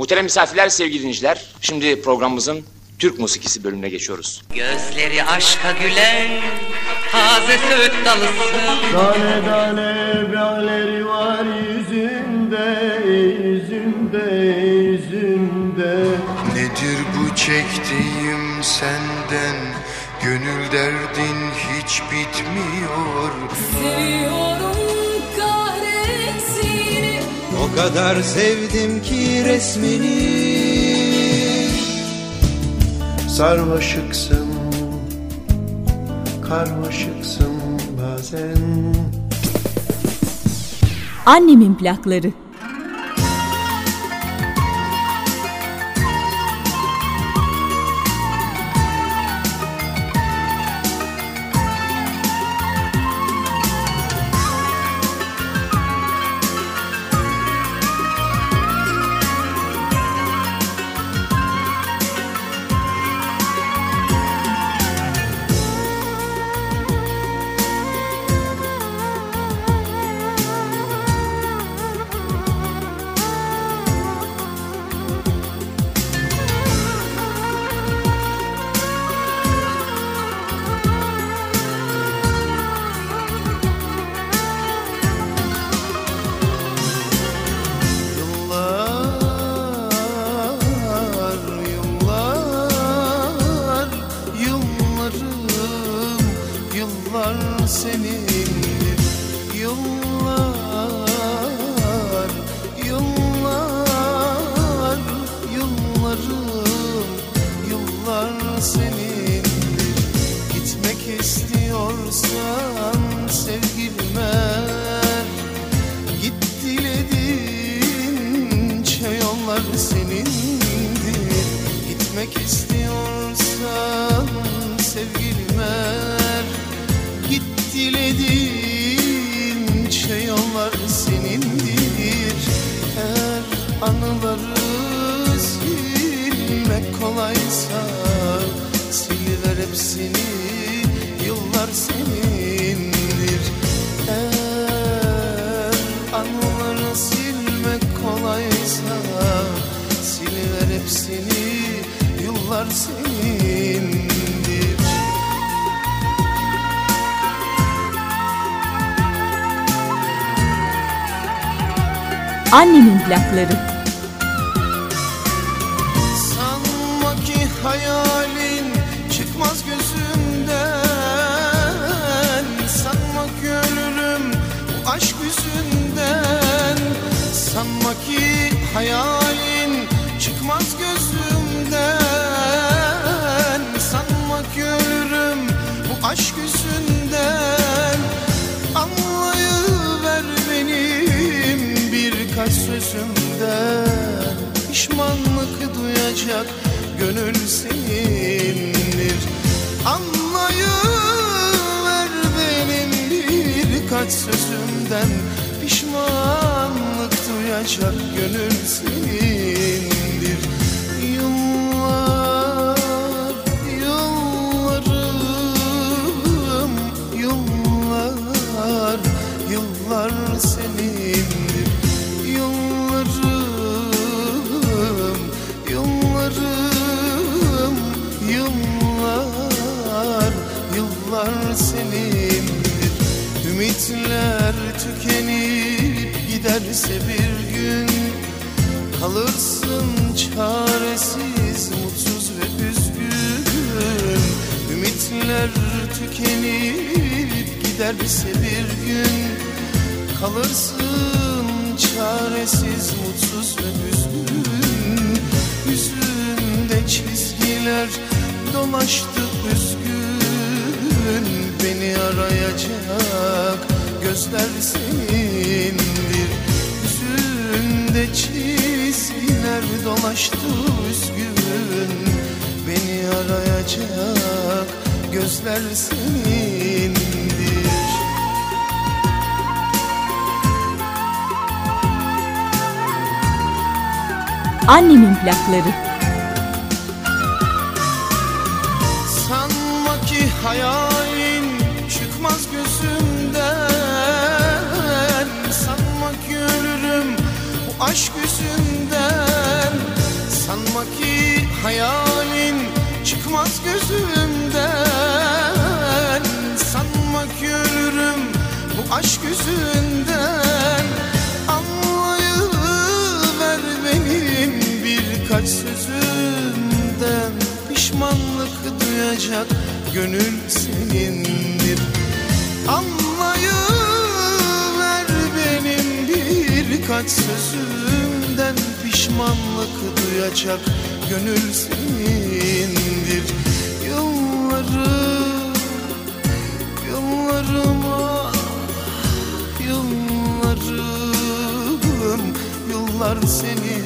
Muhterem misafirler, sevgili dinleyiciler. Şimdi programımızın Türk musikisi bölümüne geçiyoruz. Gözleri aşka gülen taze söğüt dalısın Tane tane böğleri var yüzünde, yüzünde, yüzünde. Nedir bu çektiğim senden Gönül derdin hiç bitmiyor Seviyorum O kadar sevdim ki resmini Sarmaşıksın, karmaşıksın bazen. Annemin plakları. Senindir Gitmek istiyorsan sevgilime Git dilediğince yollar senindir. Eğer anıları silmek kolaysa Siliver hepsini yıllar senindir yıllar senindir Annemin plakları. Sanma ki hayalin çıkmaz gözümden. Sanma ki ölürüm bu aşk yüzünden. Sanma ki hayalin çıkmaz duyacak gönül senindir. Anlayıver benim birkaç sözümden. Pişmanlık duyacak gönül senindir giderse bir gün Kalırsın çaresiz, mutsuz ve üzgün. Ümitler tükenip giderse bir gün Kalırsın çaresiz, mutsuz ve üzgün. Yüzünde çizgiler dolaştı üzgün. Beni arayacak gözler Yüzünde çizgiler dolaştı üzgün Beni arayacak gözler senindir Annemin plakları. Hayalin çıkmaz gözümden Sanma ki ölürüm bu aşk yüzünden. Anlayıver benim birkaç sözümden. Pişmanlık duyacak gönül senindir. Anlayıver benim birkaç sözümden. Pişmanlık duyacak gönül senindir. Yıllarım, yıllarım ah Yıllarım, yıllar senindir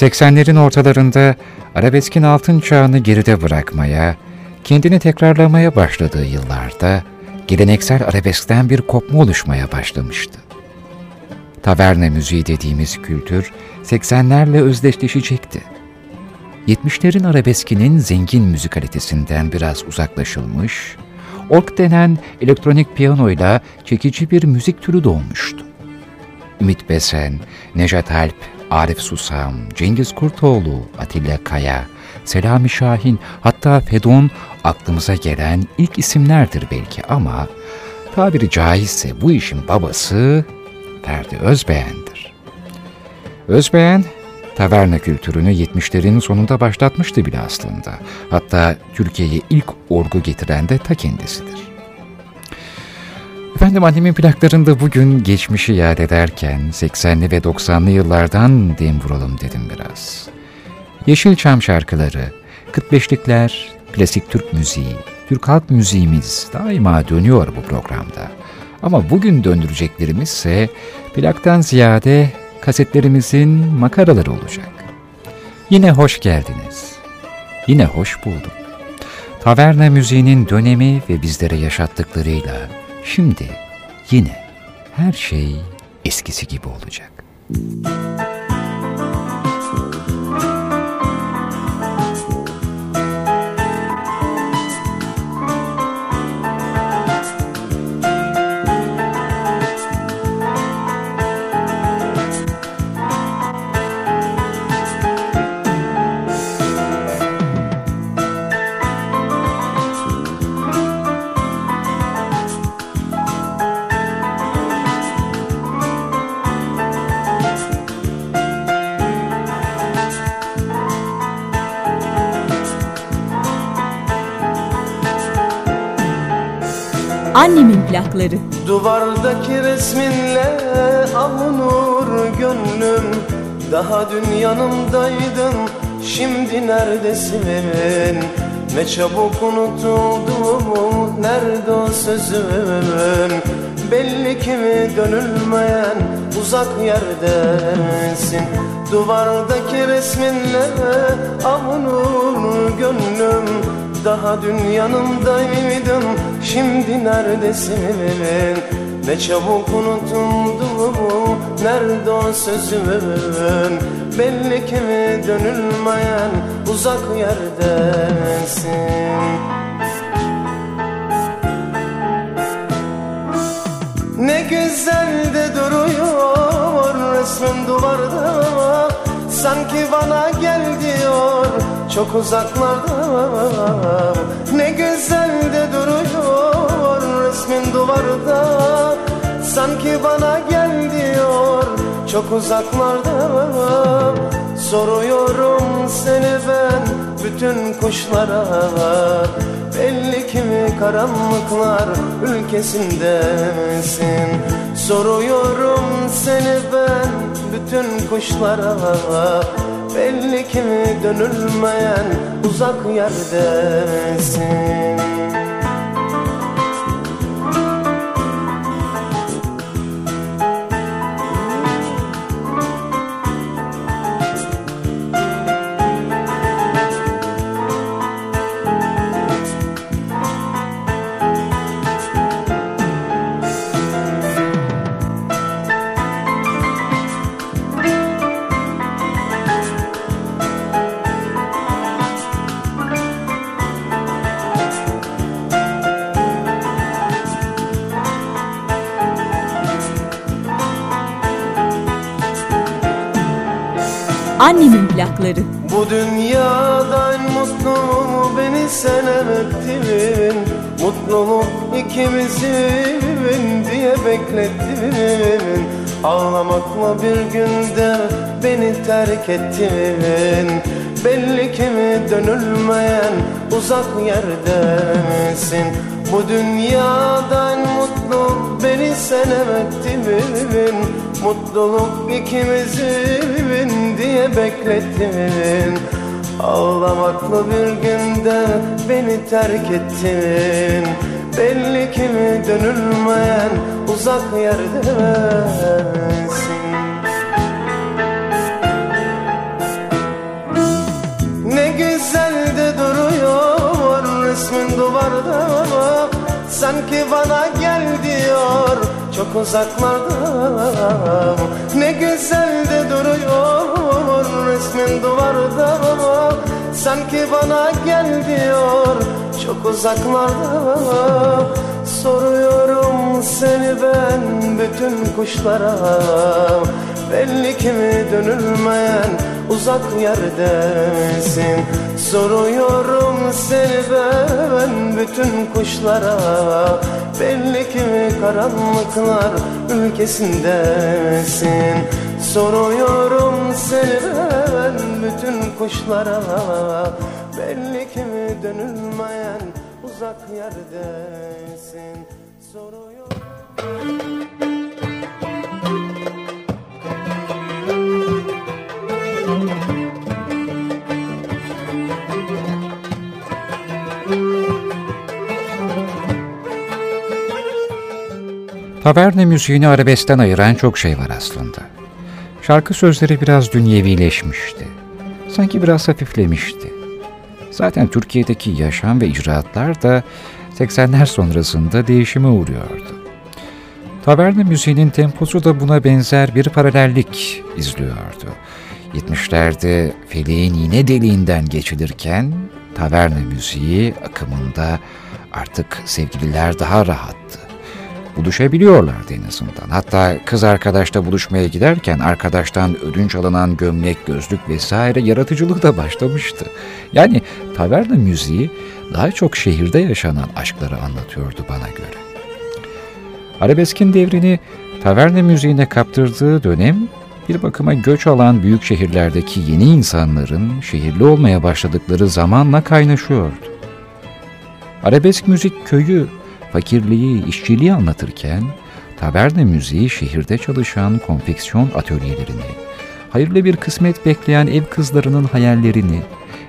...80'lerin ortalarında arabeskin altın çağını geride bırakmaya, kendini tekrarlamaya başladığı yıllarda geleneksel arabeskten bir kopma oluşmaya başlamıştı. Taverne müziği dediğimiz kültür 80'lerle özdeşleşecekti. 70'lerin arabeskinin zengin müzikalitesinden biraz uzaklaşılmış, ork denen elektronik piyanoyla çekici bir müzik türü doğmuştu. Ümit Besen, Nejat Alp, Arif Susam, Cengiz Kurtoğlu, Atilla Kaya, Selami Şahin hatta Fedon aklımıza gelen ilk isimlerdir belki ama tabiri caizse bu işin babası Ferdi Özbeğen'dir. Özbeğen, taverna kültürünü 70'lerin sonunda başlatmıştı bile aslında. Hatta Türkiye'ye ilk orgu getiren de ta kendisidir. Efendim annemin plaklarında bugün geçmişi yad ederken 80'li ve 90'lı yıllardan dem vuralım dedim biraz. Yeşilçam şarkıları, 45'likler, klasik Türk müziği, Türk halk müziğimiz daima dönüyor bu programda. Ama bugün döndüreceklerimiz ise plaktan ziyade kasetlerimizin makaraları olacak. Yine hoş geldiniz. Yine hoş bulduk. Taverna müziğinin dönemi ve bizlere yaşattıklarıyla şimdi yine her şey eskisi gibi olacak. Annemin plakları. Duvardaki resminle avunur gönlüm. Daha dün yanımdaydın şimdi neredesin? Ne çabuk unutuldu nerede o sözüm? Belli ki dönülmeyen uzak yerdesin. Duvardaki resminle avunur gönlüm. Daha dün yanımdaydın Şimdi neredesin Ne çabuk unutuldu bu Nerede o sözümün? Belli ki dönülmeyen Uzak yerdesin Ne güzel de duruyor resmin duvarda. Sanki bana gel diyor çok uzaklarda. Ne güzel de duruyor resmin duvarda. Sanki bana gel diyor çok uzaklarda. Soruyorum seni ben bütün kuşlara. Belli ki karanlıklar ülkesindesin. Soruyorum seni ben bütün kuşlara. Belli ki dönülmeyen uzak yerdesin Annemin plakları. Bu dünyada en mutlu beni sen ettin Mutluluk ikimizin diye beklettin. Ağlamakla bir günde beni terk ettin. Belli ki dönülmeyen uzak yerdesin Bu dünyada en mutlu beni sen ettin Mutluluk ikimizin diye beklettin. Ağlamakla bir günde beni terk ettin. Belli ki dönülmeyen uzak yerdesin. Ne güzel de duruyor resmin duvarda. Sanki bana gel diyor çok uzaklarda Ne güzel de duruyor resmin duvarda. Sanki bana gel diyor çok uzaklarda. Soruyorum seni ben bütün kuşlara. Belli ki dönülmeyen uzak yerdesin? Soruyorum seni ben bütün kuşlara Belli ki karanlıklar ülkesindesin. Soruyorum seni ben bütün kuşlara. Belli ki dönülmeyen uzak yerdesin. Soruyorum Taverne müziğini arabeskten ayıran çok şey var aslında. Şarkı sözleri biraz dünyevileşmişti. Sanki biraz hafiflemişti. Zaten Türkiye'deki yaşam ve icraatlar da 80'ler sonrasında değişime uğruyordu. Taverne müziğinin temposu da buna benzer bir paralellik izliyordu. 70'lerde feleğin iğne deliğinden geçilirken taverne müziği akımında artık sevgililer daha rahattı. Buluşabiliyorlardı en azından. Hatta kız arkadaşla buluşmaya giderken arkadaştan ödünç alınan gömlek, gözlük vesaire yaratıcılık da başlamıştı. Yani taverna müziği daha çok şehirde yaşanan aşkları anlatıyordu bana göre. Arabeskin devrini taverna müziğine kaptırdığı dönem bir bakıma göç alan büyük şehirlerdeki yeni insanların şehirli olmaya başladıkları zamanla kaynaşıyordu. Arabesk müzik köyü, fakirliği, işçiliği anlatırken taberne müziği şehirde çalışan konfeksiyon atölyelerini, hayırlı bir kısmet bekleyen ev kızlarının hayallerini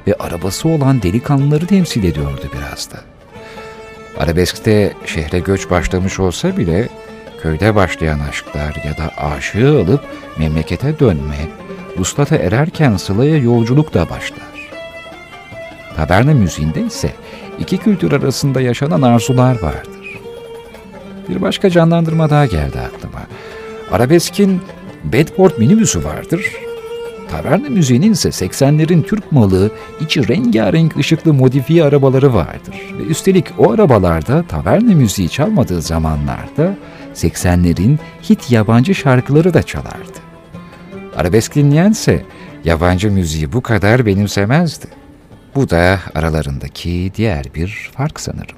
ve arabası olan delikanlıları temsil ediyordu biraz da. Arabeskte şehre göç başlamış olsa bile köyde başlayan aşklar ya da aşığı alıp memlekete dönme, vuslata ererken sılaya yolculuk da başlar. Taberna müziğinde ise iki kültür arasında yaşanan arzular vardır. Bir başka canlandırma daha geldi aklıma. Arabeskin Bedford minibüsü vardır. Taverna müziğinin ise 80'lerin Türk malı, içi rengarenk ışıklı modifiye arabaları vardır. Ve üstelik o arabalarda taverna müziği çalmadığı zamanlarda 80'lerin hit yabancı şarkıları da çalardı. Arabesk dinleyense yabancı müziği bu kadar benimsemezdi. Bu da aralarındaki diğer bir fark sanırım.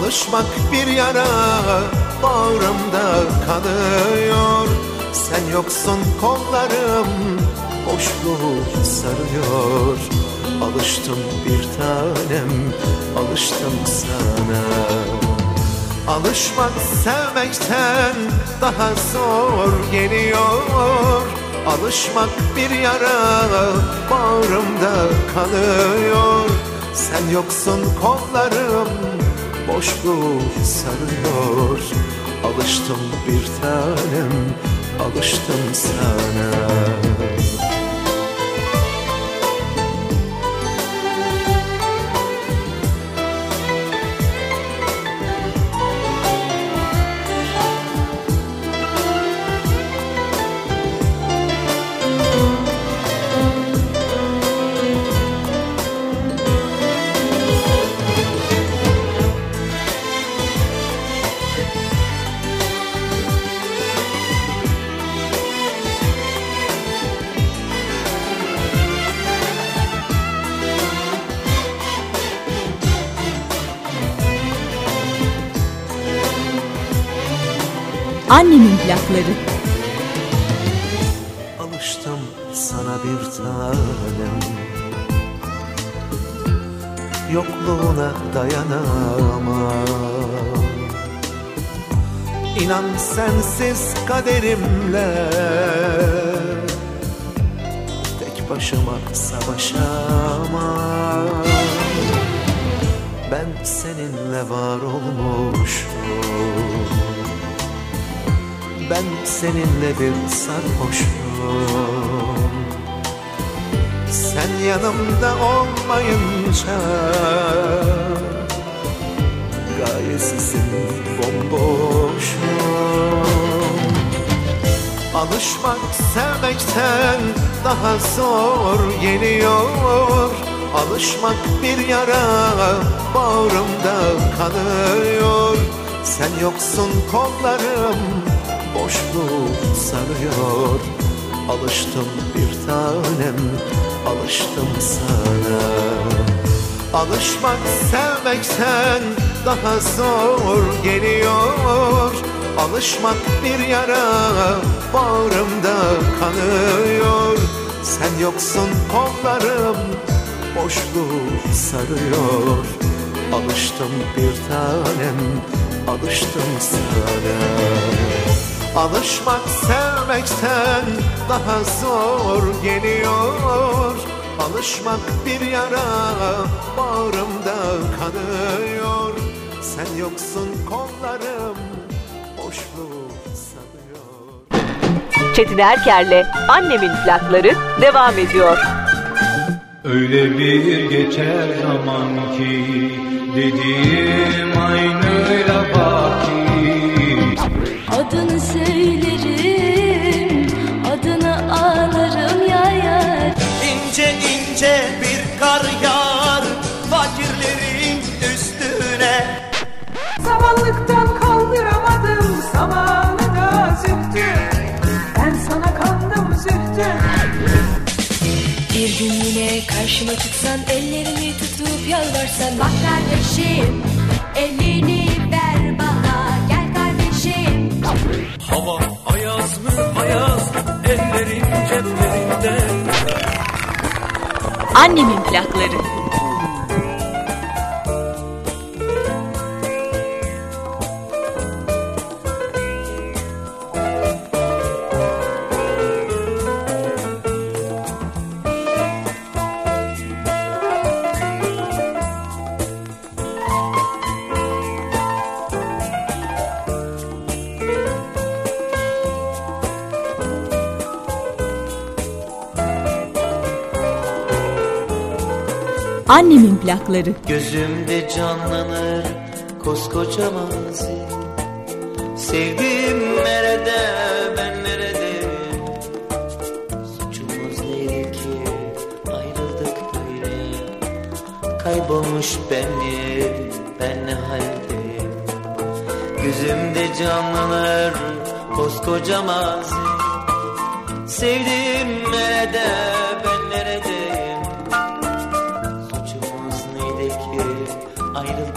Alışmak bir yara bağrımda kanıyor Sen yoksun kollarım boşluğu sarıyor. Alıştım bir tanem alıştım sana. Alışmak sevmekten daha zor geliyor. Alışmak bir yara bağrımda kanıyor Sen yoksun kollarım boşluğu sarıyor. Alıştım bir tanem alıştım sana Annemin plakları. Alıştım sana bir tanem. Yokluğuna dayanamam. İnan sensiz kaderimle. Tek başıma savaşamam. Ben seninle var olmuşum ben seninle bir sarhoşum. Sen yanımda olmayınca Gayesizim bomboşum. Alışmak sevmekten daha zor geliyor. Alışmak bir yara bağrımda kanıyor. Sen yoksun kollarım boşluğu sarıyor. Alıştım bir tanem alıştım sana. Alışmak sevmekten daha zor geliyor. Alışmak bir yara bağrımda kanıyor. Sen yoksun kollarım boşluğu sarıyor. Alıştım bir tanem alıştım sana Alışmak sevmekten daha zor geliyor Alışmak bir yara bağrımda kanıyor Sen yoksun kollarım boşluğu sanıyor Çetin Erker'le Annemin plakları devam ediyor. Öyle bir geçer zaman ki dediğim aynı baki. Adını söylerim, adını ağlarım ya yar. İnce ince bir kar yağar fakirlerin üstüne. Samanlıktan kaldıramadım samanı da zühtü. Ben sana kandım zühtü. Bir gün yine karşıma çıksan ellerimi tutup yalvarsan Bak kardeşim, elini Hava ayaz mı ayaz ellerin ceplerinde. Annemin plakları. Annemin plakları. Gözümde canlanır koskoca mazi. Sevdiğim nerede ben neredeyim Suçumuz neydi ki? Ayrıldık böyle. Kaybolmuş benim ben ne haldeyim Gözümde canlanır koskoca mazi. Sevdiğim nerede ayrıldık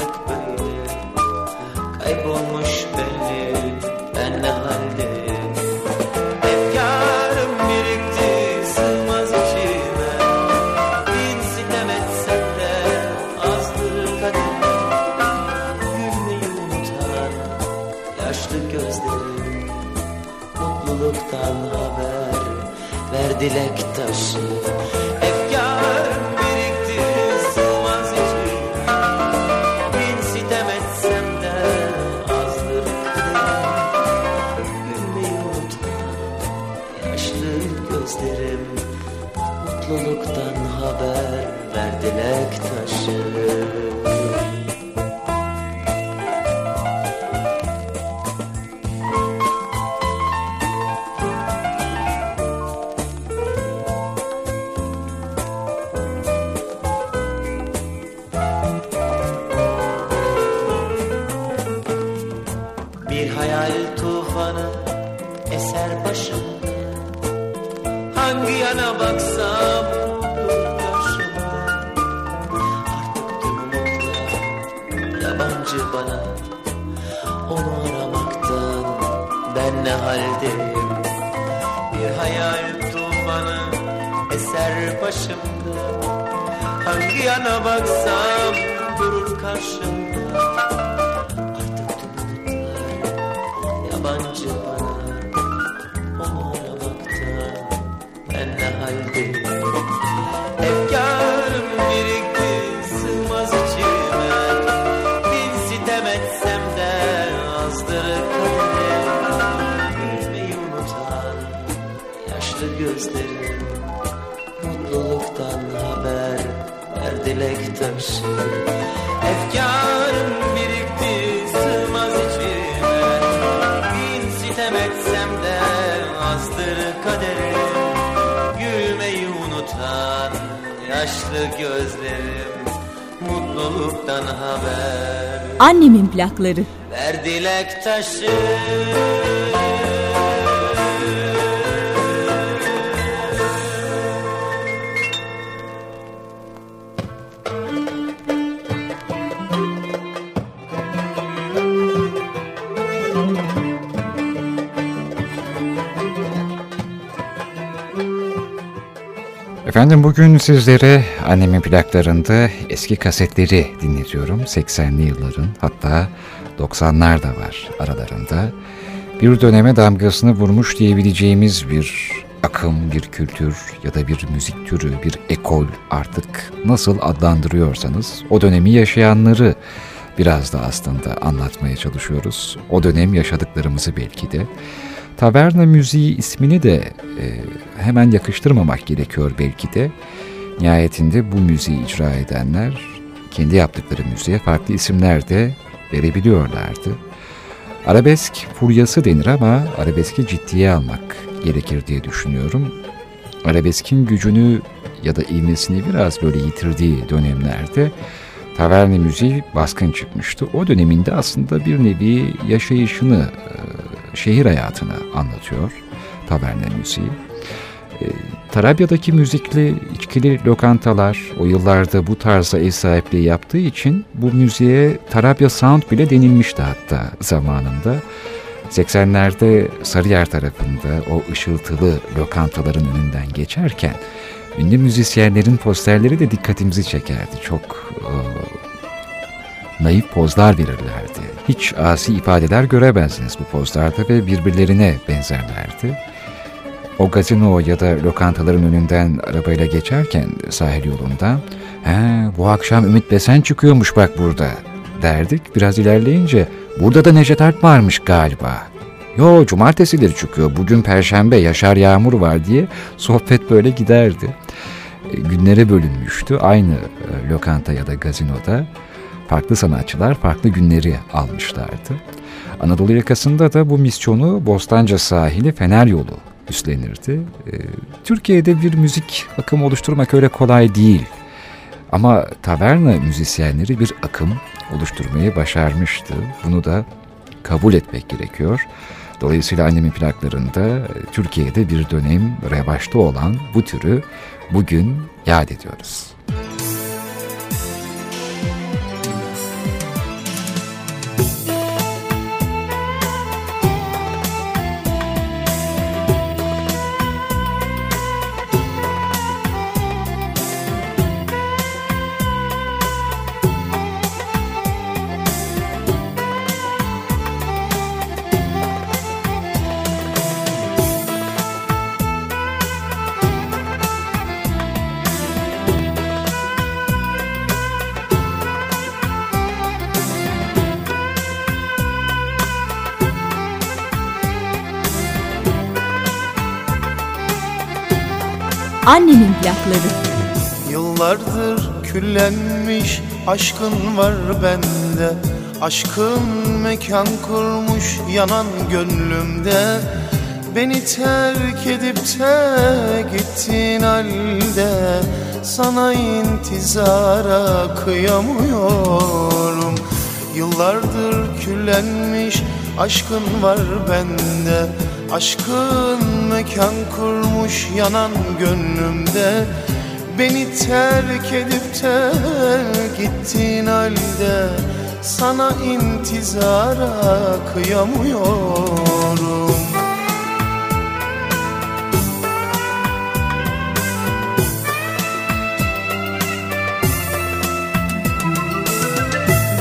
hayal tufanı eser başımda Hangi yana baksam dur karşımda Artık tüm umutlar yabancı bana. Onu aramaktan ben ne haldeyim? Bir hayal tufanı eser başımda Hangi yana baksam durur karşımda yabancı bana Onu aramakta ben ne haldeyim Efkarım birikti sığmaz içime. Bin sitem de azdır kaderim Gülmeyi unutan yaşlı gözlerim Mutluluktan haber ver dilek taşı. Efkarım yaşlı gözlerim Mutluluktan haber Annemin plakları. ver dilek taşı Efendim bugün sizlere annemin plaklarında eski kasetleri dinletiyorum. 80'li yılların hatta 90'lar da var aralarında. Bir döneme damgasını vurmuş diyebileceğimiz bir akım, bir kültür ya da bir müzik türü, bir ekol artık nasıl adlandırıyorsanız o dönemi yaşayanları biraz da aslında anlatmaya çalışıyoruz. O dönem yaşadıklarımızı belki de. Taverna müziği ismini de e, hemen yakıştırmamak gerekiyor belki de. Nihayetinde bu müziği icra edenler kendi yaptıkları müziğe farklı isimler de verebiliyorlardı. Arabesk furyası denir ama arabeski ciddiye almak gerekir diye düşünüyorum. Arabeskin gücünü ya da ilmesini biraz böyle yitirdiği dönemlerde taverni müziği baskın çıkmıştı. O döneminde aslında bir nevi yaşayışını, şehir hayatını anlatıyor taverne müziği. Tarabya'daki müzikli içkili lokantalar o yıllarda bu tarzda ev sahipliği yaptığı için bu müziğe Tarabya Sound bile denilmişti hatta zamanında. 80'lerde Sarıyer tarafında o ışıltılı lokantaların önünden geçerken ünlü müzisyenlerin posterleri de dikkatimizi çekerdi. Çok e, naif pozlar verirlerdi. Hiç asi ifadeler göremezdiniz bu pozlarda ve birbirlerine benzerlerdi. O gazino ya da lokantaların önünden arabayla geçerken sahil yolunda He, bu akşam Ümit Besen çıkıyormuş bak burada derdik. Biraz ilerleyince burada da Necdet Alp varmış galiba. Yo cumartesileri çıkıyor bugün perşembe Yaşar Yağmur var diye sohbet böyle giderdi. E, günlere bölünmüştü aynı e, lokanta ya da gazinoda. Farklı sanatçılar farklı günleri almışlardı. Anadolu yakasında da bu misyonu Bostanca sahili Fener yolu üstlenirdi. Ee, Türkiye'de bir müzik akımı oluşturmak öyle kolay değil. Ama taverna müzisyenleri bir akım oluşturmayı başarmıştı. Bunu da kabul etmek gerekiyor. Dolayısıyla annemin plaklarında e, Türkiye'de bir dönem revaçta olan bu türü bugün yad ediyoruz. Annemin plakları. Yıllardır küllenmiş aşkın var bende. Aşkın mekan kurmuş yanan gönlümde. Beni terk edip de gittin halde Sana intizara kıyamıyorum. Yıllardır küllenmiş aşkın var bende. Aşkın mekan kurmuş yanan gönlümde. Beni terk edip de gittin halde Sana intizara kıyamıyorum.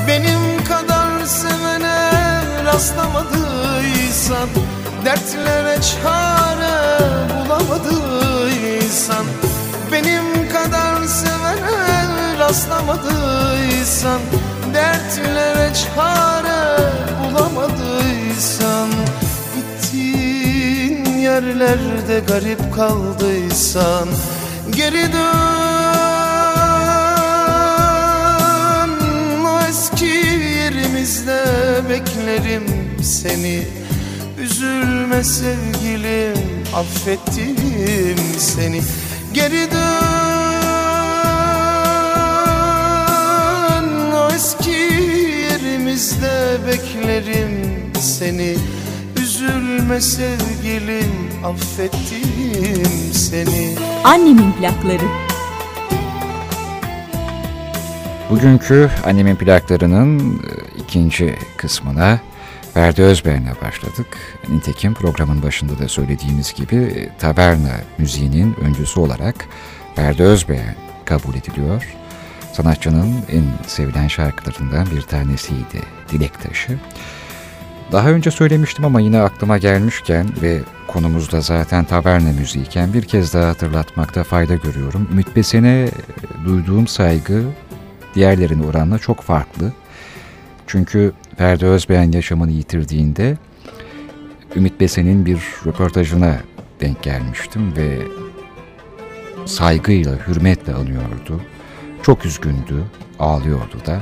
Benim kadar sevene rastlamadıysan Dertlere çare bulamadıysan Benim kadar sevene rastlamadıysan Dertlere çare bulamadıysan Gittiğin yerlerde garip kaldıysan Geri dön o eski yerimizde beklerim seni Üzülme sevgilim affettim seni. Geri dön o eski yerimizde beklerim seni. Üzülme sevgilim affettim seni. Annemin plakları. Bugünkü annemin plaklarının e, ikinci kısmına Ferdi Özbeğen'le başladık. Nitekim programın başında da söylediğimiz gibi e, taverna müziğinin öncüsü olarak Ferdi Özbeğen kabul ediliyor. Sanatçının en sevilen şarkılarından bir tanesiydi Dilek Taşı. Daha önce söylemiştim ama yine aklıma gelmişken ve konumuzda zaten taverna müziğiken bir kez daha hatırlatmakta fayda görüyorum. Ümit Besen'e e, duyduğum saygı diğerlerine oranla çok farklı. Çünkü Ferdi Özbeğen yaşamını yitirdiğinde Ümit Besen'in bir röportajına denk gelmiştim ve saygıyla, hürmetle anıyordu. Çok üzgündü, ağlıyordu da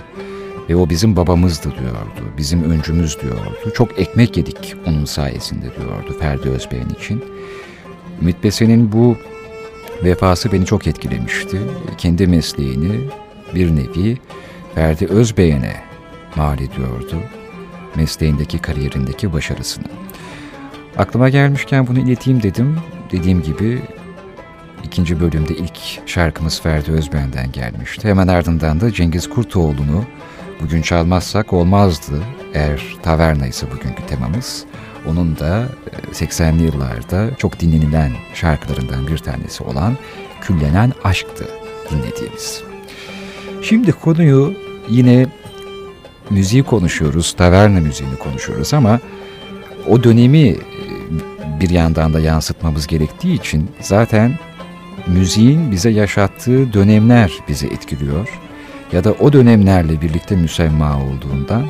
ve o bizim babamızdı diyordu, bizim öncümüz diyordu. Çok ekmek yedik onun sayesinde diyordu Ferdi Özbeğen için. Ümit Besen'in bu vefası beni çok etkilemişti. Kendi mesleğini bir nevi Ferdi Özbeğen'e mal ediyordu. Mesleğindeki, kariyerindeki başarısını. Aklıma gelmişken bunu ileteyim dedim. Dediğim gibi ikinci bölümde ilk şarkımız Ferdi Özben'den gelmişti. Hemen ardından da Cengiz Kurtoğlu'nu bugün çalmazsak olmazdı. Eğer taverna ise bugünkü temamız. Onun da 80'li yıllarda çok dinlenilen şarkılarından bir tanesi olan Küllenen Aşk'tı dinlediğimiz. Şimdi konuyu yine müziği konuşuyoruz, taverna müziğini konuşuyoruz ama o dönemi bir yandan da yansıtmamız gerektiği için zaten müziğin bize yaşattığı dönemler bizi etkiliyor ya da o dönemlerle birlikte müsemma olduğundan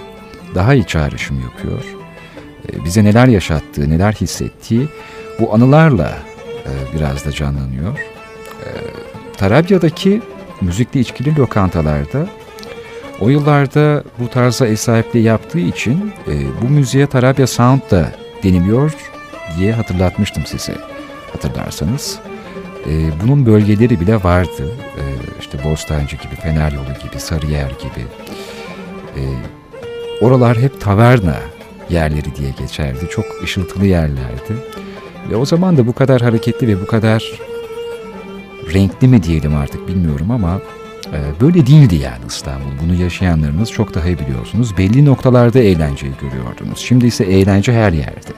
daha iyi çağrışım yapıyor. Bize neler yaşattığı, neler hissettiği bu anılarla biraz da canlanıyor. Tarabya'daki müzikli içkili lokantalarda O yıllarda bu tarza ev sahipliği yaptığı için e, bu müziğe Tarabya Sound da deniliyor diye hatırlatmıştım size hatırlarsanız. E, bunun bölgeleri bile vardı. E, işte Bostancı gibi, Fener Yolu gibi, Sarıyer gibi. E, oralar hep taverna yerleri diye geçerdi. Çok ışıltılı yerlerdi. Ve o zaman da bu kadar hareketli ve bu kadar renkli mi diyelim artık bilmiyorum ama böyle değildi yani İstanbul. Bunu yaşayanlarınız çok daha iyi biliyorsunuz. Belli noktalarda eğlenceyi görüyordunuz. Şimdi ise eğlence her yerde.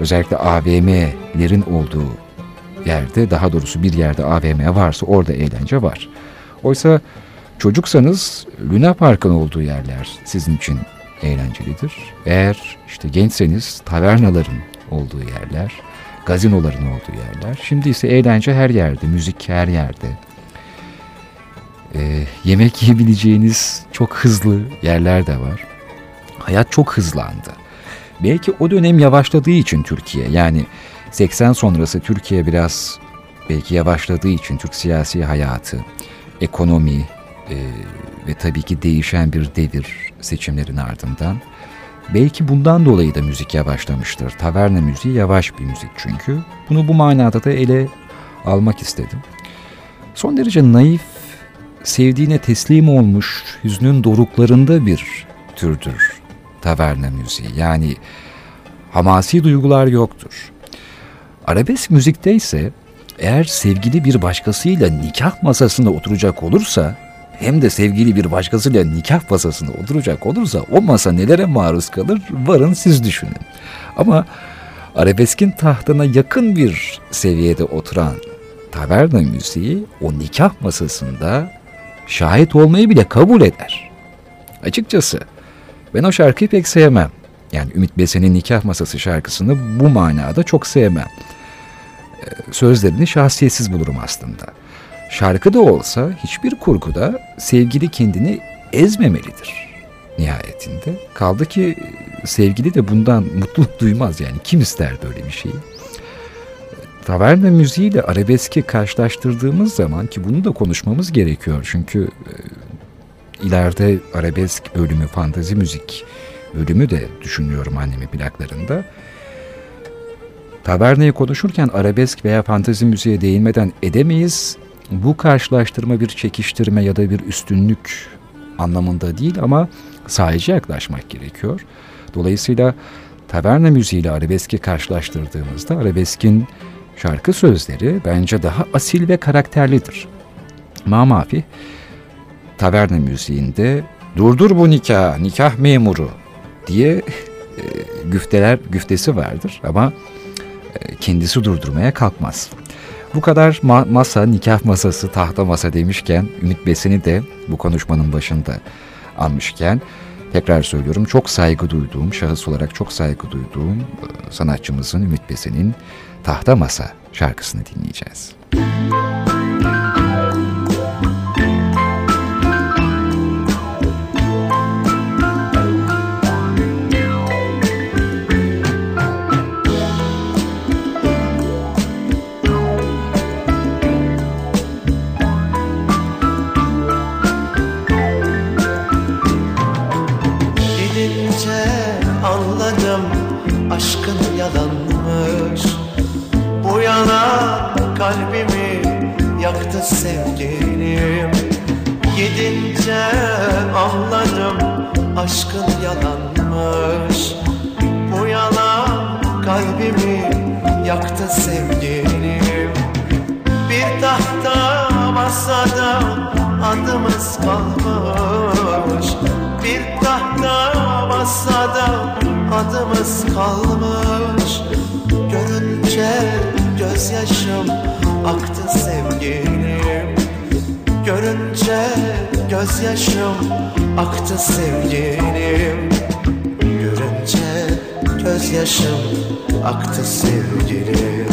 Özellikle AVM'lerin olduğu yerde, daha doğrusu bir yerde AVM varsa orada eğlence var. Oysa çocuksanız Luna Park'ın olduğu yerler sizin için eğlencelidir. Eğer işte gençseniz tavernaların olduğu yerler, gazinoların olduğu yerler. Şimdi ise eğlence her yerde, müzik her yerde. Ee, yemek yiyebileceğiniz çok hızlı yerler de var. Hayat çok hızlandı. Belki o dönem yavaşladığı için Türkiye yani 80 sonrası Türkiye biraz belki yavaşladığı için Türk siyasi hayatı, ekonomi e, ve tabii ki değişen bir devir seçimlerin ardından belki bundan dolayı da müzik yavaşlamıştır. Taverna müziği yavaş bir müzik çünkü. Bunu bu manada da ele almak istedim. Son derece naif, sevdiğine teslim olmuş, hüznün doruklarında bir türdür taverna müziği. Yani hamasi duygular yoktur. Arabesk müzikte ise eğer sevgili bir başkasıyla nikah masasında oturacak olursa hem de sevgili bir başkasıyla nikah masasında oturacak olursa o masa nelere maruz kalır varın siz düşünün. Ama arabeskin tahtına yakın bir seviyede oturan taverna müziği o nikah masasında şahit olmayı bile kabul eder. Açıkçası ben o şarkıyı pek sevmem. Yani Ümit Besen'in Nikah Masası şarkısını bu manada çok sevmem. Ee, sözlerini şahsiyetsiz bulurum aslında. Şarkı da olsa hiçbir kurguda sevgili kendini ezmemelidir nihayetinde. Kaldı ki sevgili de bundan mutluluk duymaz yani kim ister böyle bir şeyi. Taverna müziğiyle arabeski karşılaştırdığımız zaman ki bunu da konuşmamız gerekiyor. Çünkü e, ileride arabesk bölümü, fantazi müzik bölümü de düşünüyorum annemin plaklarında. Tavernayı konuşurken arabesk veya fantazi müziğe değinmeden edemeyiz. Bu karşılaştırma bir çekiştirme ya da bir üstünlük anlamında değil ama sadece yaklaşmak gerekiyor. Dolayısıyla taverna müziğiyle arabeski karşılaştırdığımızda arabeskin şarkı sözleri bence daha asil ve karakterlidir. Mamafi taverna müziğinde durdur bu nikah, nikah memuru diye e, güfteler güftesi vardır ama e, kendisi durdurmaya kalkmaz. Bu kadar ma- masa, nikah masası, tahta masa demişken Ümit Besen'i de bu konuşmanın başında almışken tekrar söylüyorum çok saygı duyduğum, şahıs olarak çok saygı duyduğum e, sanatçımızın Ümit Besen'in Tahta Masa şarkısını dinleyeceğiz. Müzik gözyaşım aktı sevgilim. Görünce gözyaşım aktı sevgilim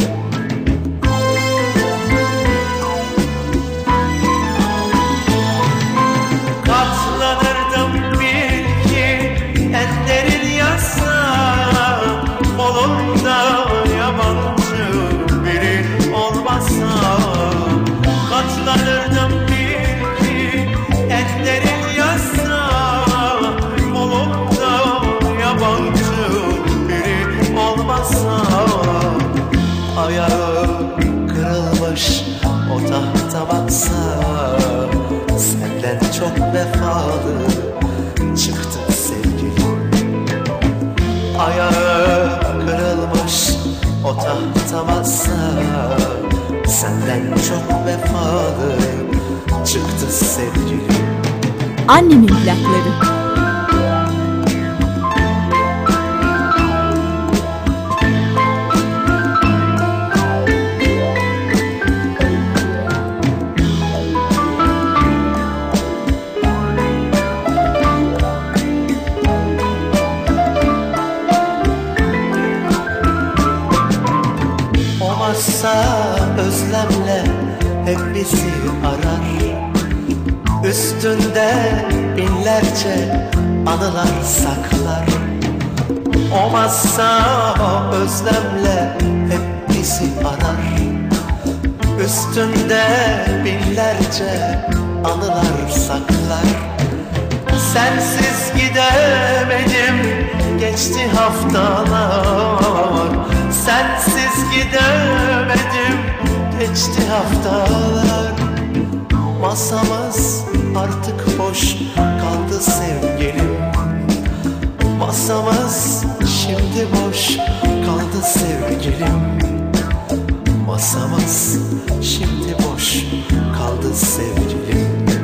anlatamazsa Senden çok vefalı çıktı sevgilim. Annemin plakları. Saklar. Olmazsa özlemle hep bizi arar. Üstünde binlerce anılar saklar. Sensiz gidemedim geçti haftalar. Sensiz gidemedim geçti haftalar. Masamız artık boş kaldı sevgilim Masamız şimdi boş kaldı sevgilim. Masamız şimdi boş kaldı sevgilim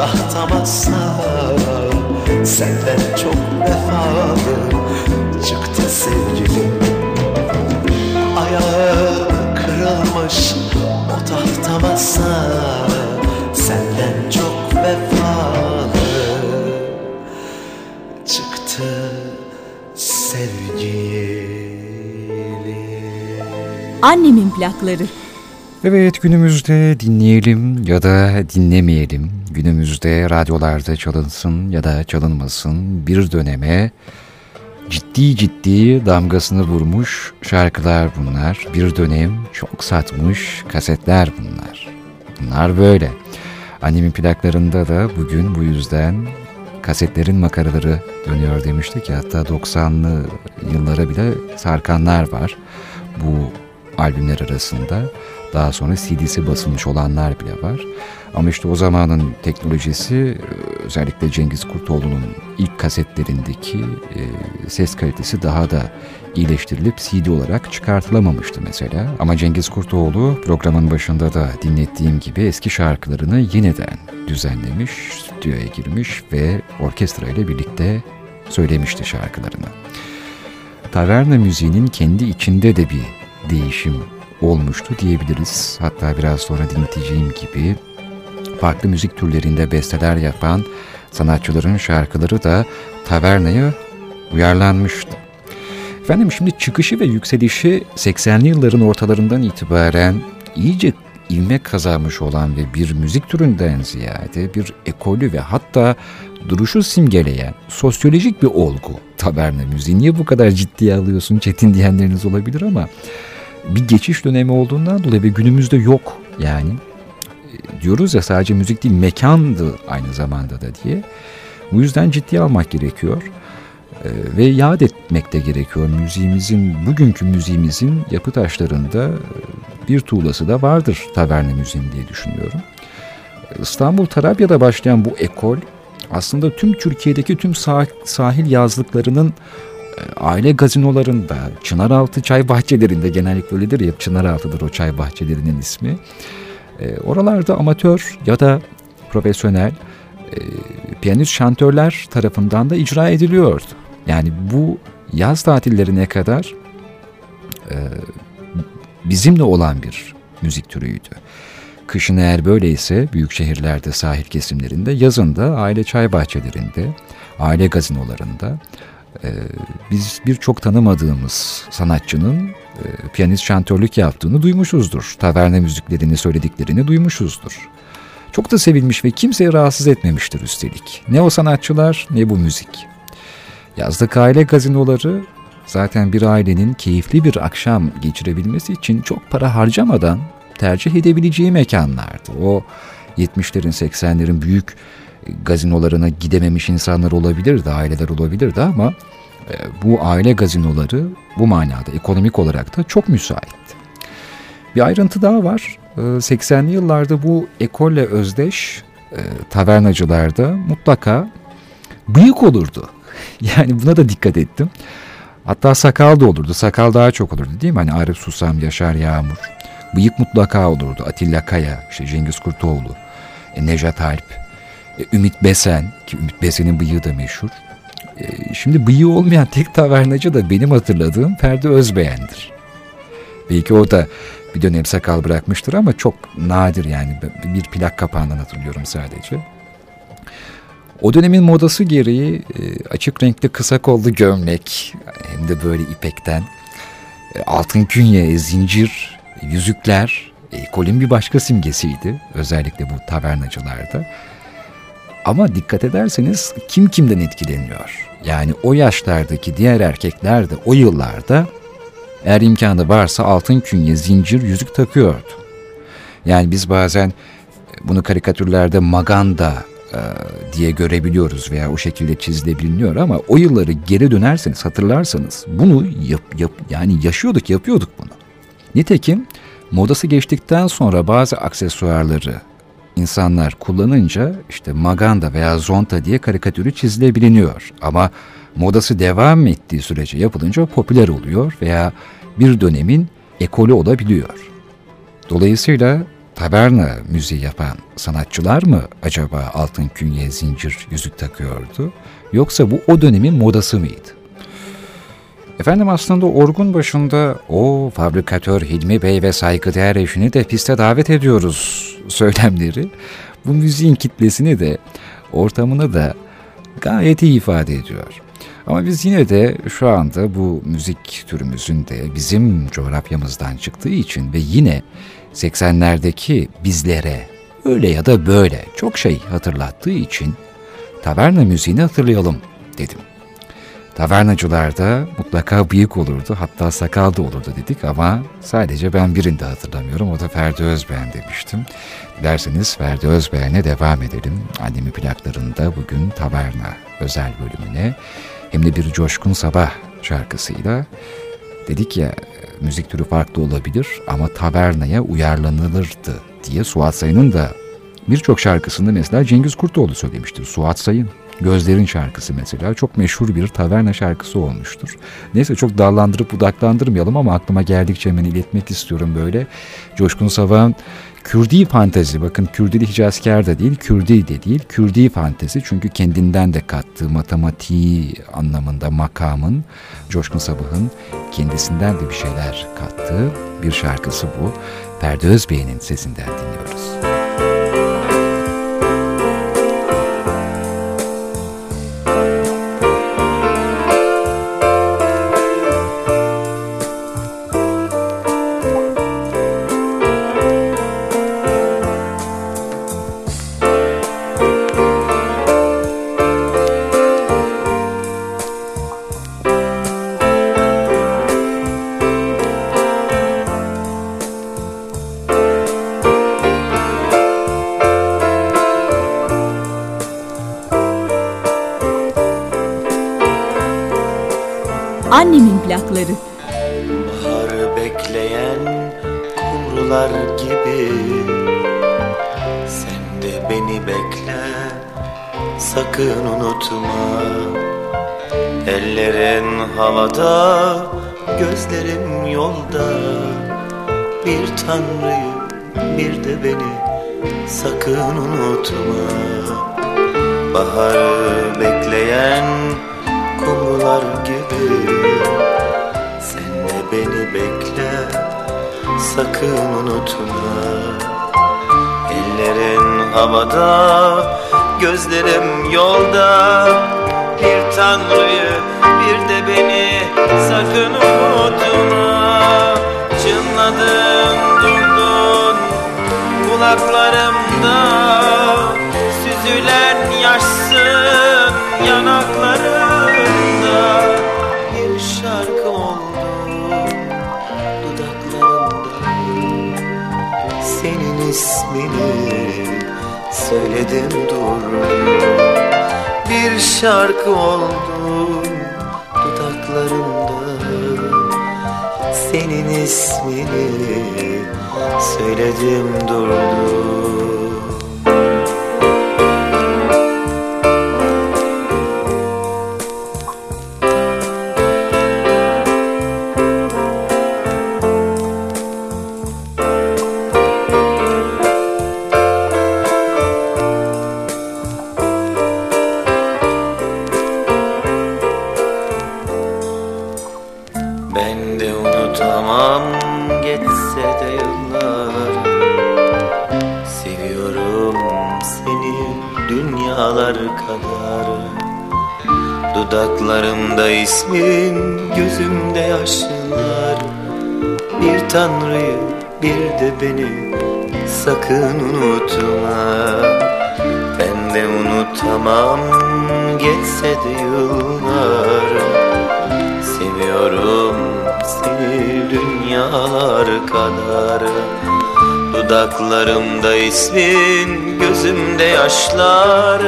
tahta masa Senden çok vefalı çıktı sevgilim. Ayağı kırılmış o tahta masa Senden çok vefalı çıktı sevgilim. Annemin plakları Evet günümüzde dinleyelim ya da dinlemeyelim. Günümüzde radyolarda çalınsın ya da çalınmasın bir döneme ciddi ciddi damgasını vurmuş şarkılar bunlar. Bir dönem çok satmış kasetler bunlar. Bunlar böyle. Annemin plaklarında da bugün bu yüzden kasetlerin makaraları dönüyor demiştik ya hatta 90'lı yıllara bile sarkanlar var bu albümler arasında. Daha sonra CD'si basılmış olanlar bile var. Ama işte o zamanın teknolojisi özellikle Cengiz Kurtoğlu'nun ilk kasetlerindeki e, ses kalitesi daha da iyileştirilip CD olarak çıkartılamamıştı mesela. Ama Cengiz Kurtoğlu programın başında da dinlettiğim gibi eski şarkılarını yeniden düzenlemiş, stüdyoya girmiş ve orkestra ile birlikte söylemişti şarkılarını. Taverna müziğinin kendi içinde de bir değişim olmuştu diyebiliriz. Hatta biraz sonra dinleteceğim gibi farklı müzik türlerinde besteler yapan sanatçıların şarkıları da tavernaya uyarlanmıştı. Efendim şimdi çıkışı ve yükselişi 80'li yılların ortalarından itibaren iyice ilme kazanmış olan ve bir müzik türünden ziyade bir ekolü ve hatta duruşu simgeleyen sosyolojik bir olgu taverna müziği. Niye bu kadar ciddiye alıyorsun Çetin diyenleriniz olabilir ama bir geçiş dönemi olduğundan dolayı ve günümüzde yok yani. Diyoruz ya sadece müzik değil mekandı aynı zamanda da diye. Bu yüzden ciddiye almak gerekiyor ve yad etmek de gerekiyor. Müziğimizin, bugünkü müziğimizin yapı taşlarında bir tuğlası da vardır taverna müziğin diye düşünüyorum. İstanbul Tarabya'da başlayan bu ekol aslında tüm Türkiye'deki tüm sah sahil yazlıklarının aile gazinolarında, Çınaraltı çay bahçelerinde genellikle öyledir ya Çınaraltı'dır o çay bahçelerinin ismi. E, oralarda amatör ya da profesyonel e, piyanist şantörler tarafından da icra ediliyordu. Yani bu yaz tatillerine kadar e, bizimle olan bir müzik türüydü. Kışın eğer böyleyse büyük şehirlerde, sahil kesimlerinde, yazın da aile çay bahçelerinde, aile gazinolarında e, biz birçok tanımadığımız sanatçının e, piyanist şantörlük yaptığını duymuşuzdur. Taverna müziklerini söylediklerini duymuşuzdur. Çok da sevilmiş ve kimseyi rahatsız etmemiştir üstelik. Ne o sanatçılar ne bu müzik. Yazlık aile gazinoları zaten bir ailenin keyifli bir akşam geçirebilmesi için çok para harcamadan tercih edebileceği mekanlardı. O 70'lerin 80'lerin büyük gazinolarına gidememiş insanlar olabilirdi, aileler olabilirdi ama e, bu aile gazinoları bu manada ekonomik olarak da çok müsaitti. Bir ayrıntı daha var. 80'li e, yıllarda bu ekolle özdeş e, tavernacılarda mutlaka bıyık olurdu. Yani buna da dikkat ettim. Hatta sakal da olurdu. Sakal daha çok olurdu değil mi? Hani Arif Susam, Yaşar Yağmur. Bıyık mutlaka olurdu. Atilla Kaya, işte Cengiz Kurtoğlu, e, Nejat Alp, e, Ümit Besen ki Ümit Besen'in bıyığı da meşhur. E, şimdi bıyığı olmayan tek tavernacı da benim hatırladığım Ferdi Özbeğen'dir. Belki o da bir dönem sakal bırakmıştır ama çok nadir yani bir plak kapağından hatırlıyorum sadece. O dönemin modası gereği e, açık renkli kısa kollu gömlek hem de böyle ipekten e, altın künye, zincir, yüzükler ekolün bir başka simgesiydi. Özellikle bu tavernacılarda. Ama dikkat ederseniz kim kimden etkileniyor? Yani o yaşlardaki diğer erkekler de o yıllarda eğer imkanı varsa altın künye, zincir, yüzük takıyordu. Yani biz bazen bunu karikatürlerde maganda e, diye görebiliyoruz veya o şekilde çizilebiliyor ama o yılları geri dönerseniz hatırlarsanız bunu yap, yap, yani yaşıyorduk yapıyorduk bunu. Nitekim modası geçtikten sonra bazı aksesuarları insanlar kullanınca işte maganda veya zonta diye karikatürü çizilebiliyor. Ama modası devam ettiği sürece yapılınca popüler oluyor veya bir dönemin ekolü olabiliyor. Dolayısıyla taberna müziği yapan sanatçılar mı acaba altın künye, zincir, yüzük takıyordu? Yoksa bu o dönemin modası mıydı? Efendim aslında Orgun başında o fabrikatör Hilmi Bey ve saygıdeğer eşini de piste davet ediyoruz söylemleri. Bu müziğin kitlesini de ortamını da gayet iyi ifade ediyor. Ama biz yine de şu anda bu müzik türümüzün de bizim coğrafyamızdan çıktığı için ve yine 80'lerdeki bizlere öyle ya da böyle çok şey hatırlattığı için taverna müziğini hatırlayalım dedim. Tavernacılarda mutlaka bıyık olurdu hatta sakal da olurdu dedik ama sadece ben birinde hatırlamıyorum o da Ferdi Özbeğen demiştim. Derseniz Ferdi Özbeğen'e devam edelim. Annemi plaklarında bugün taverna özel bölümüne hem de bir coşkun sabah şarkısıyla dedik ya müzik türü farklı olabilir ama tavernaya uyarlanılırdı diye Suat Sayın'ın da birçok şarkısında mesela Cengiz Kurtoğlu söylemiştir. Suat Sayın Gözlerin şarkısı mesela çok meşhur bir taverna şarkısı olmuştur. Neyse çok dallandırıp budaklandırmayalım ama aklıma geldikçe hemen iletmek istiyorum böyle. Coşkun Sabah'ın Kürdi fantezi bakın Kürdili Hicazkar da değil Kürdi de değil Kürdi fantezi çünkü kendinden de kattığı matematiği anlamında makamın Coşkun Sabah'ın kendisinden de bir şeyler kattığı bir şarkısı bu. Ferdi Özbey'in sesinden dinliyoruz. Gözlerim yolda. Bir tanrıyı Söyledim durdum Bir şarkı oldun dudaklarımda. Senin ismini söyledim durdum Dudaklarımda ismin, gözümde yaşlar.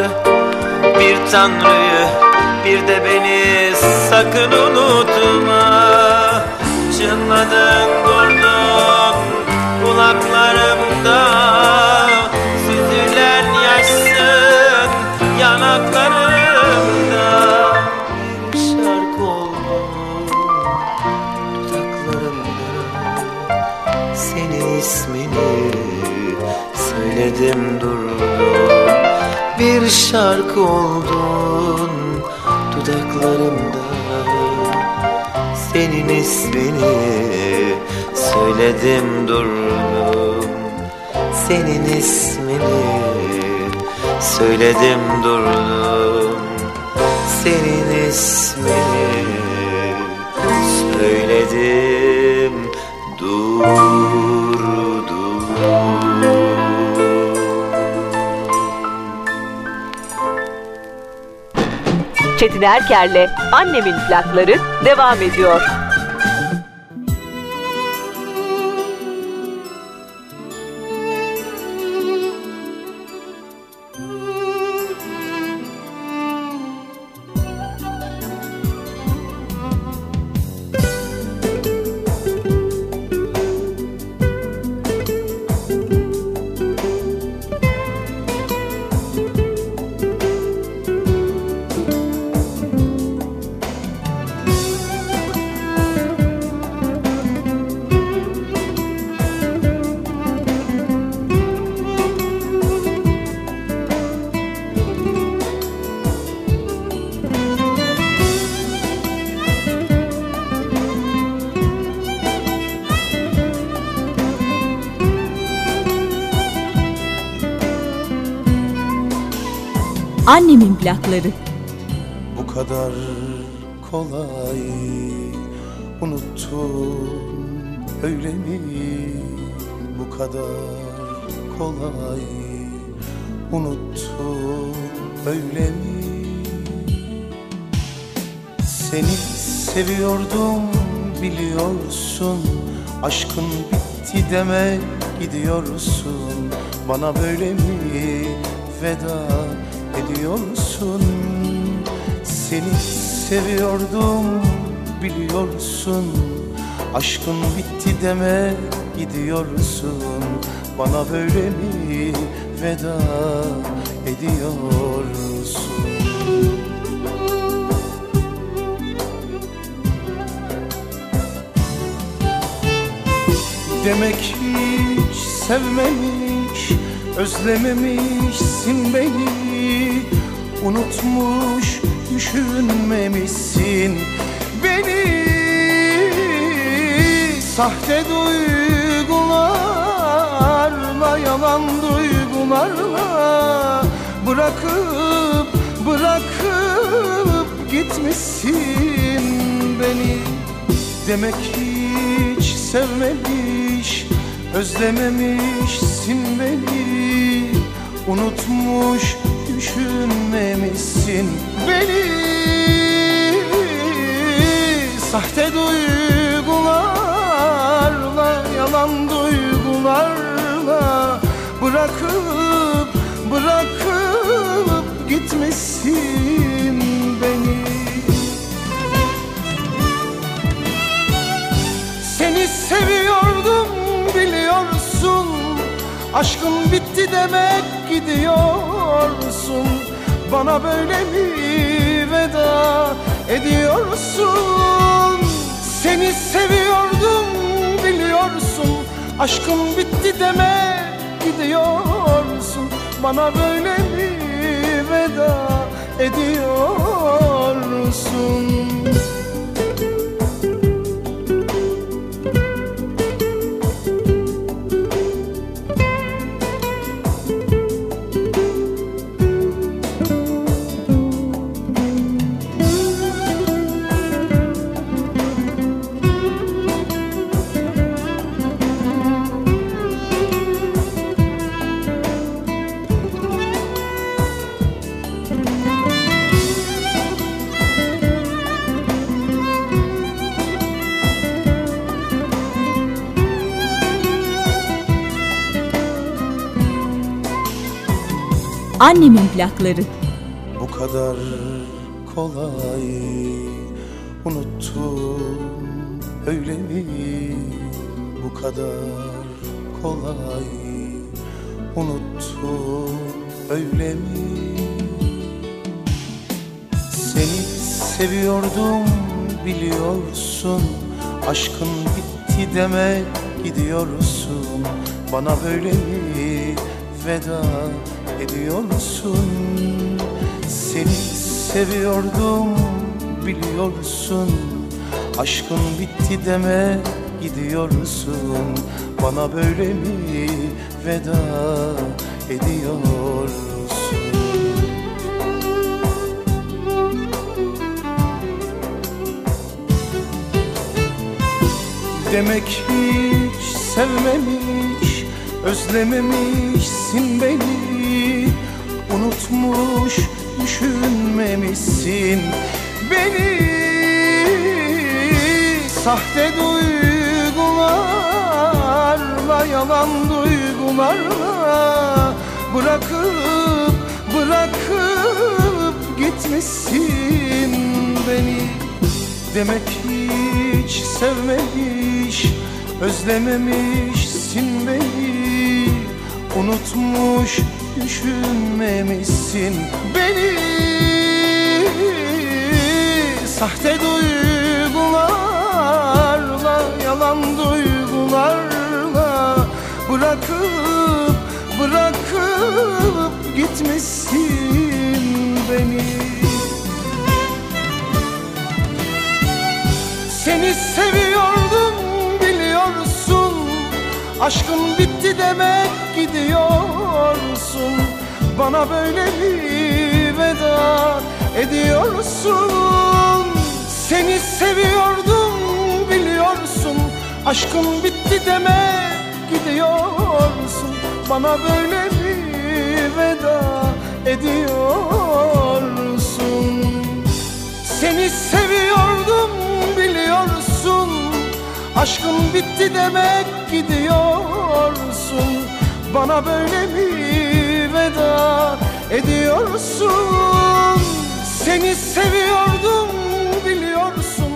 Bir tanrıyı, bir de beni sakın unutma. Çınladın şarkı oldun dudaklarımda. Senin ismini söyledim durdum Senin ismini söyledim durdum Senin ismini söyledim Çetin Erker'le Annemin plakları devam ediyor. Plakları. Bu kadar kolay unuttun öyle mi? Bu kadar kolay unuttun öyle mi? Seni seviyordum biliyorsun Aşkın bitti deme gidiyorsun Bana böyle mi veda ediyorsun Seni seviyordum biliyorsun. Aşkın bitti deme gidiyorsun. Bana böyle mi veda ediyorsun? Demek hiç sevmemiş, özlememişsin beni Unutmuş, düşünmemişsin beni. Sahte duygularla, yalan duygularla Bırakıp, bırakıp gitmişsin beni. Demek hiç sevmemiş, özlememişsin beni. Unutmuş, düşünmemişsin beni. Sahte duygularla, yalan duygularla Bırakıp bırakıp gitmişsin beni. Seni seviyordum biliyorsun. Aşkın bitti demek gidiyorsun Bana böyle mi veda ediyorsun? Seni seviyordum biliyorsun. Aşkın bitti demek gidiyorsun. Bana böyle mi veda ediyorsun Annemin plakları. Bu kadar kolay unuttum öyle mi? Bu kadar kolay unuttum öyle mi? Seni seviyordum biliyorsun Aşkın bitti demek gidiyorsun Bana böyle mi veda ediyorsun Seni seviyordum biliyorsun Aşkın bitti deme gidiyorsun Bana böyle mi veda ediyorsun Demek hiç sevmemiş Özlememişsin beni Unutmuş düşünmemişsin Beni. Sahte duygularla Yalan duygularla Bırakıp bırakıp gitmişsin beni. Demek hiç sevmemiş Özlememişsin beni. Unutmuş düşünmemişsin beni. Sahte duygularla Yalan duygularla Bırakıp bırakıp gitmişsin beni. Seni seviyordum biliyorsun. Aşkın bitti demek gidiyorsun. Bana böyle mi veda ediyorsun. Seni seviyordum biliyorsun. Aşkın bitti demek gidiyorsun. Bana böyle mi veda ediyorsun. Seni seviyordum biliyorsun. Aşkın bitti demek gidiyorsun Bana böyle mi veda ediyorsun Seni seviyordum biliyorsun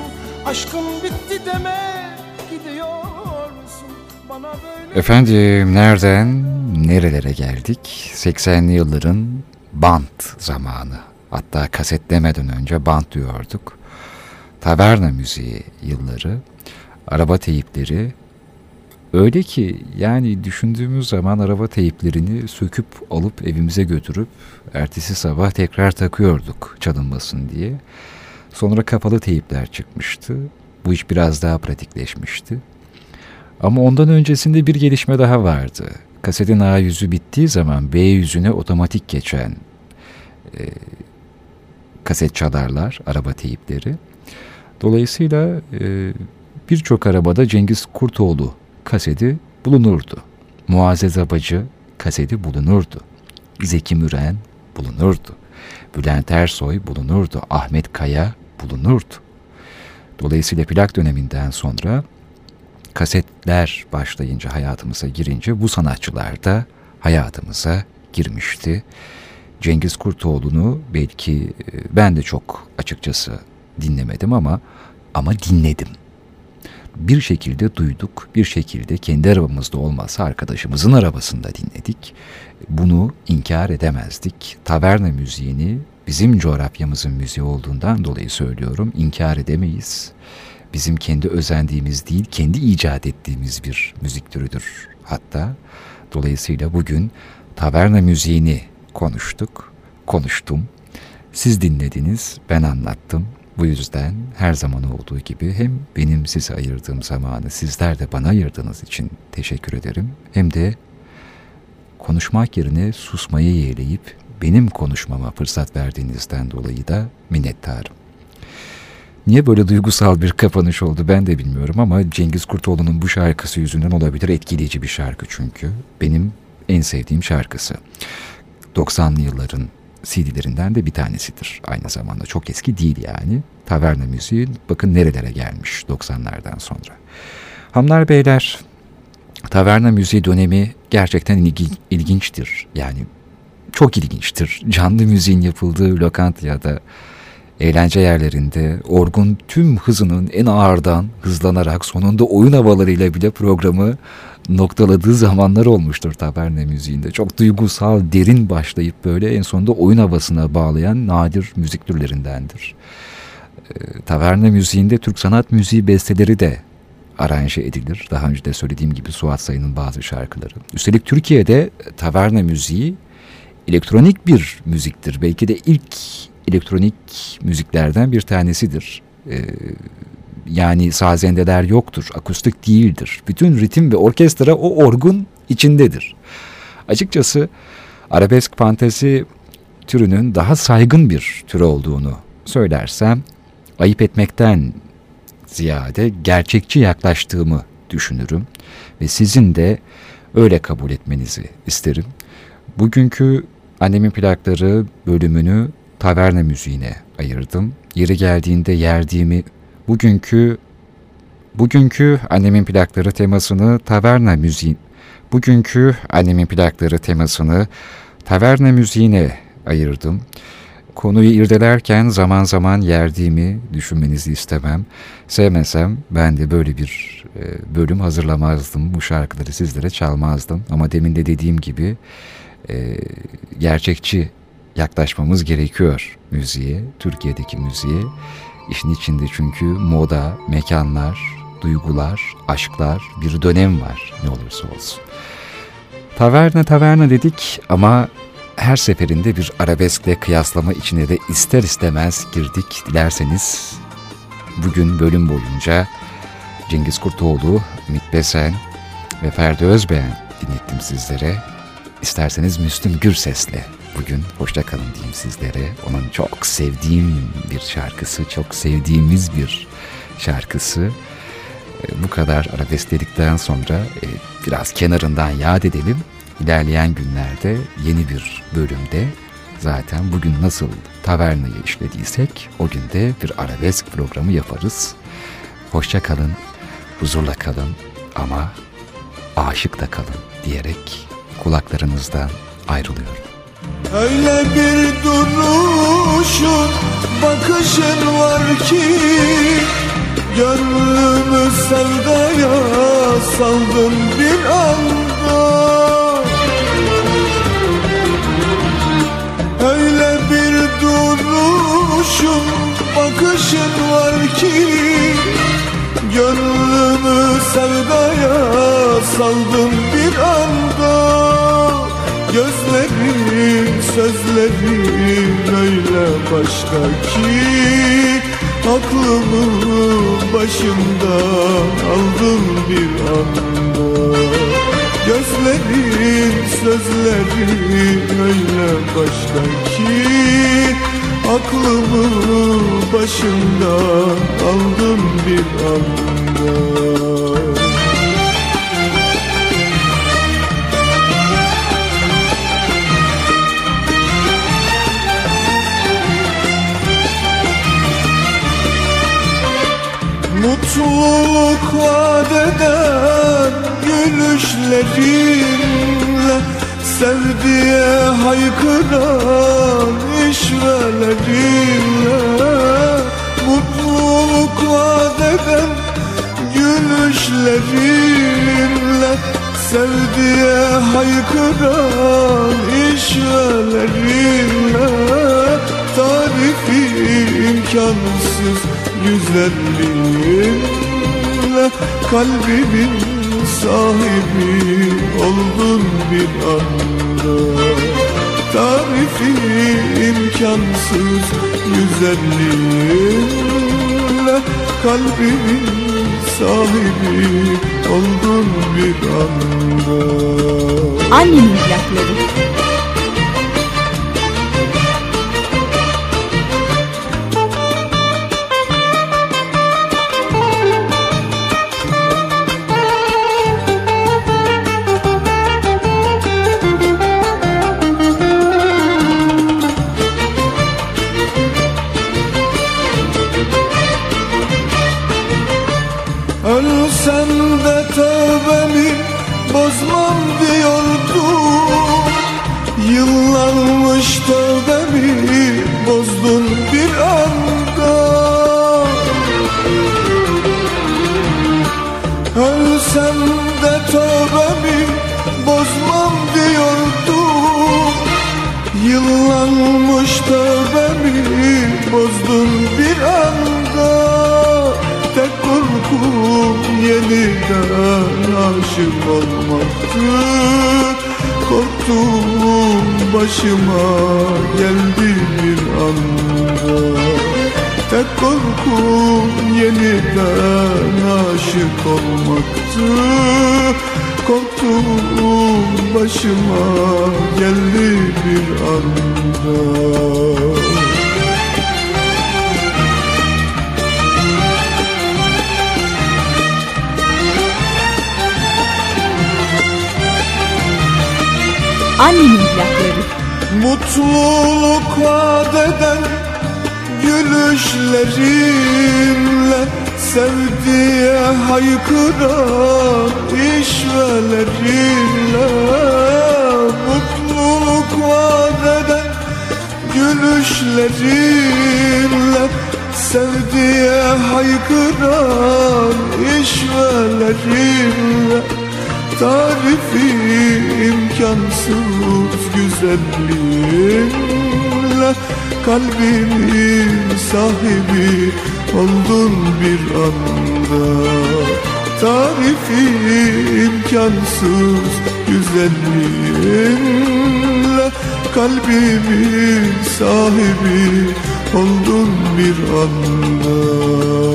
Aşkın bitti demek gidiyorsun Bana böyle Efendim nereden nerelere geldik? 80'li yılların band zamanı. Hatta kaset demeden önce band diyorduk. Taverna müziği yılları, araba teyipleri. Öyle ki yani düşündüğümüz zaman araba teyiplerini söküp alıp evimize götürüp ertesi sabah tekrar takıyorduk çalınmasın diye. Sonra kapalı teyipler çıkmıştı. Bu iş biraz daha pratikleşmişti. Ama ondan öncesinde bir gelişme daha vardı. Kasetin A yüzü bittiği zaman B yüzüne otomatik geçen e, kaset çalarlar, araba teyipleri. Dolayısıyla e, birçok arabada Cengiz Kurtoğlu kaseti bulunurdu. Muazzez Abacı kaseti bulunurdu. Zeki Müren bulunurdu. Bülent Ersoy bulunurdu. Ahmet Kaya bulunurdu. Dolayısıyla plak döneminden sonra kasetler başlayınca hayatımıza girince bu sanatçılar da hayatımıza girmişti. Cengiz Kurtoğlu'nu belki e, ben de çok açıkçası dinlemedim ama ama dinledim. Bir şekilde duyduk, bir şekilde kendi arabamızda olmazsa arkadaşımızın arabasında dinledik. Bunu inkar edemezdik. Taverna müziğini bizim coğrafyamızın müziği olduğundan dolayı söylüyorum. inkar edemeyiz. Bizim kendi özendiğimiz değil, kendi icat ettiğimiz bir müzik türüdür hatta. Dolayısıyla bugün taverna müziğini konuştuk, konuştum. Siz dinlediniz, ben anlattım. Bu yüzden her zaman olduğu gibi hem benim size ayırdığım zamanı sizler de bana ayırdığınız için teşekkür ederim. Hem de konuşmak yerine susmayı yeğleyip benim konuşmama fırsat verdiğinizden dolayı da minnettarım. Niye böyle duygusal bir kapanış oldu ben de bilmiyorum ama Cengiz Kurtoğlu'nun bu şarkısı yüzünden olabilir. Etkileyici bir şarkı çünkü. Benim en sevdiğim şarkısı. 90'lı yılların CD'lerinden de bir tanesidir. Aynı zamanda çok eski değil yani. Taverna müziği bakın nerelere gelmiş 90'lardan sonra. Hanımlar beyler taverna müziği dönemi gerçekten ilgi, ilginçtir. Yani çok ilginçtir. Canlı müziğin yapıldığı lokantaya eğlence yerlerinde orgun tüm hızının en ağırdan hızlanarak sonunda oyun havalarıyla bile programı noktaladığı zamanlar olmuştur taberne müziğinde. Çok duygusal, derin başlayıp böyle en sonunda oyun havasına bağlayan nadir müzik türlerindendir. E, taverne müziğinde Türk sanat müziği besteleri de aranje edilir. Daha önce de söylediğim gibi Suat Sayın'ın bazı şarkıları. Üstelik Türkiye'de taverna müziği elektronik bir müziktir. Belki de ilk elektronik müziklerden bir tanesidir. Ee, yani sazendeler yoktur, akustik değildir. Bütün ritim ve orkestra o orgun içindedir. Açıkçası arabesk fantezi türünün daha saygın bir tür olduğunu söylersem ayıp etmekten ziyade gerçekçi yaklaştığımı düşünürüm ve sizin de öyle kabul etmenizi isterim. Bugünkü annemin plakları bölümünü taverna müziğine ayırdım. Yeri geldiğinde yerdiğimi bugünkü bugünkü annemin plakları temasını taverna müziği bugünkü annemin plakları temasını taverna müziğine ayırdım. Konuyu irdelerken zaman zaman yerdiğimi düşünmenizi istemem. Sevmesem ben de böyle bir e, bölüm hazırlamazdım. Bu şarkıları sizlere çalmazdım. Ama demin de dediğim gibi e, gerçekçi yaklaşmamız gerekiyor müziğe, Türkiye'deki müziğe. İşin içinde çünkü moda, mekanlar, duygular, aşklar bir dönem var ne olursa olsun. Taverna taverna dedik ama her seferinde bir arabeskle kıyaslama içine de ister istemez girdik. Dilerseniz bugün bölüm boyunca Cengiz Kurtoğlu, Ümit Besen ve Ferdi Özbeğen dinlettim sizlere. İsterseniz Müslüm Gürses'le bugün hoşça kalın diyeyim sizlere. Onun çok sevdiğim bir şarkısı, çok sevdiğimiz bir şarkısı. E, bu kadar arabesk dedikten sonra e, biraz kenarından yad edelim. İlerleyen günlerde yeni bir bölümde zaten bugün nasıl tavernayı işlediysek o günde bir arabesk programı yaparız. Hoşça kalın, huzurla kalın ama aşık da kalın diyerek kulaklarınızdan ayrılıyorum. Öyle bir duruşun, bakışın var ki Gönlümü sevdaya saldım bir anda. Öyle bir duruşun, bakışın var ki Gönlümü sevdaya saldım bir anda Gözlerin, sözlerin öyle başka ki Aklımı başımda aldın bir anda. Gözlerin, sözlerin öyle başka ki Aklımı başımda aldın bir anda Mutluluk vaat eden gülüşlerinle Sevdiye haykıran işvelerinle Mutluluk vaat eden gülüşlerinle Sevdiye haykıran işvelerinle Tarifi imkansız güzelliğinle Kalbimin sahibi oldun bir anda Tarifi imkansız güzelliğinle Kalbimin sahibi oldun bir anda Annemin plakları. Bozdun bir anda Tek korkum yeniden aşık olmaktı. Korktuğum başıma geldi bir anda. Tek korkum yeniden aşık olmaktı. Korktuğum başıma geldi bir anda Annemin plakları. Mutluluk vaat eden gülüşlerinle Sevdiye haykıran işvelerinle Mutluluk vaat eden gülüşlerinle Sevdiye haykıran işvelerinle Tarifi imkansız güzelliğinle Kalbimin sahibi oldun bir anda. Tarifi imkansız güzelliğinle Kalbimin sahibi oldun bir anda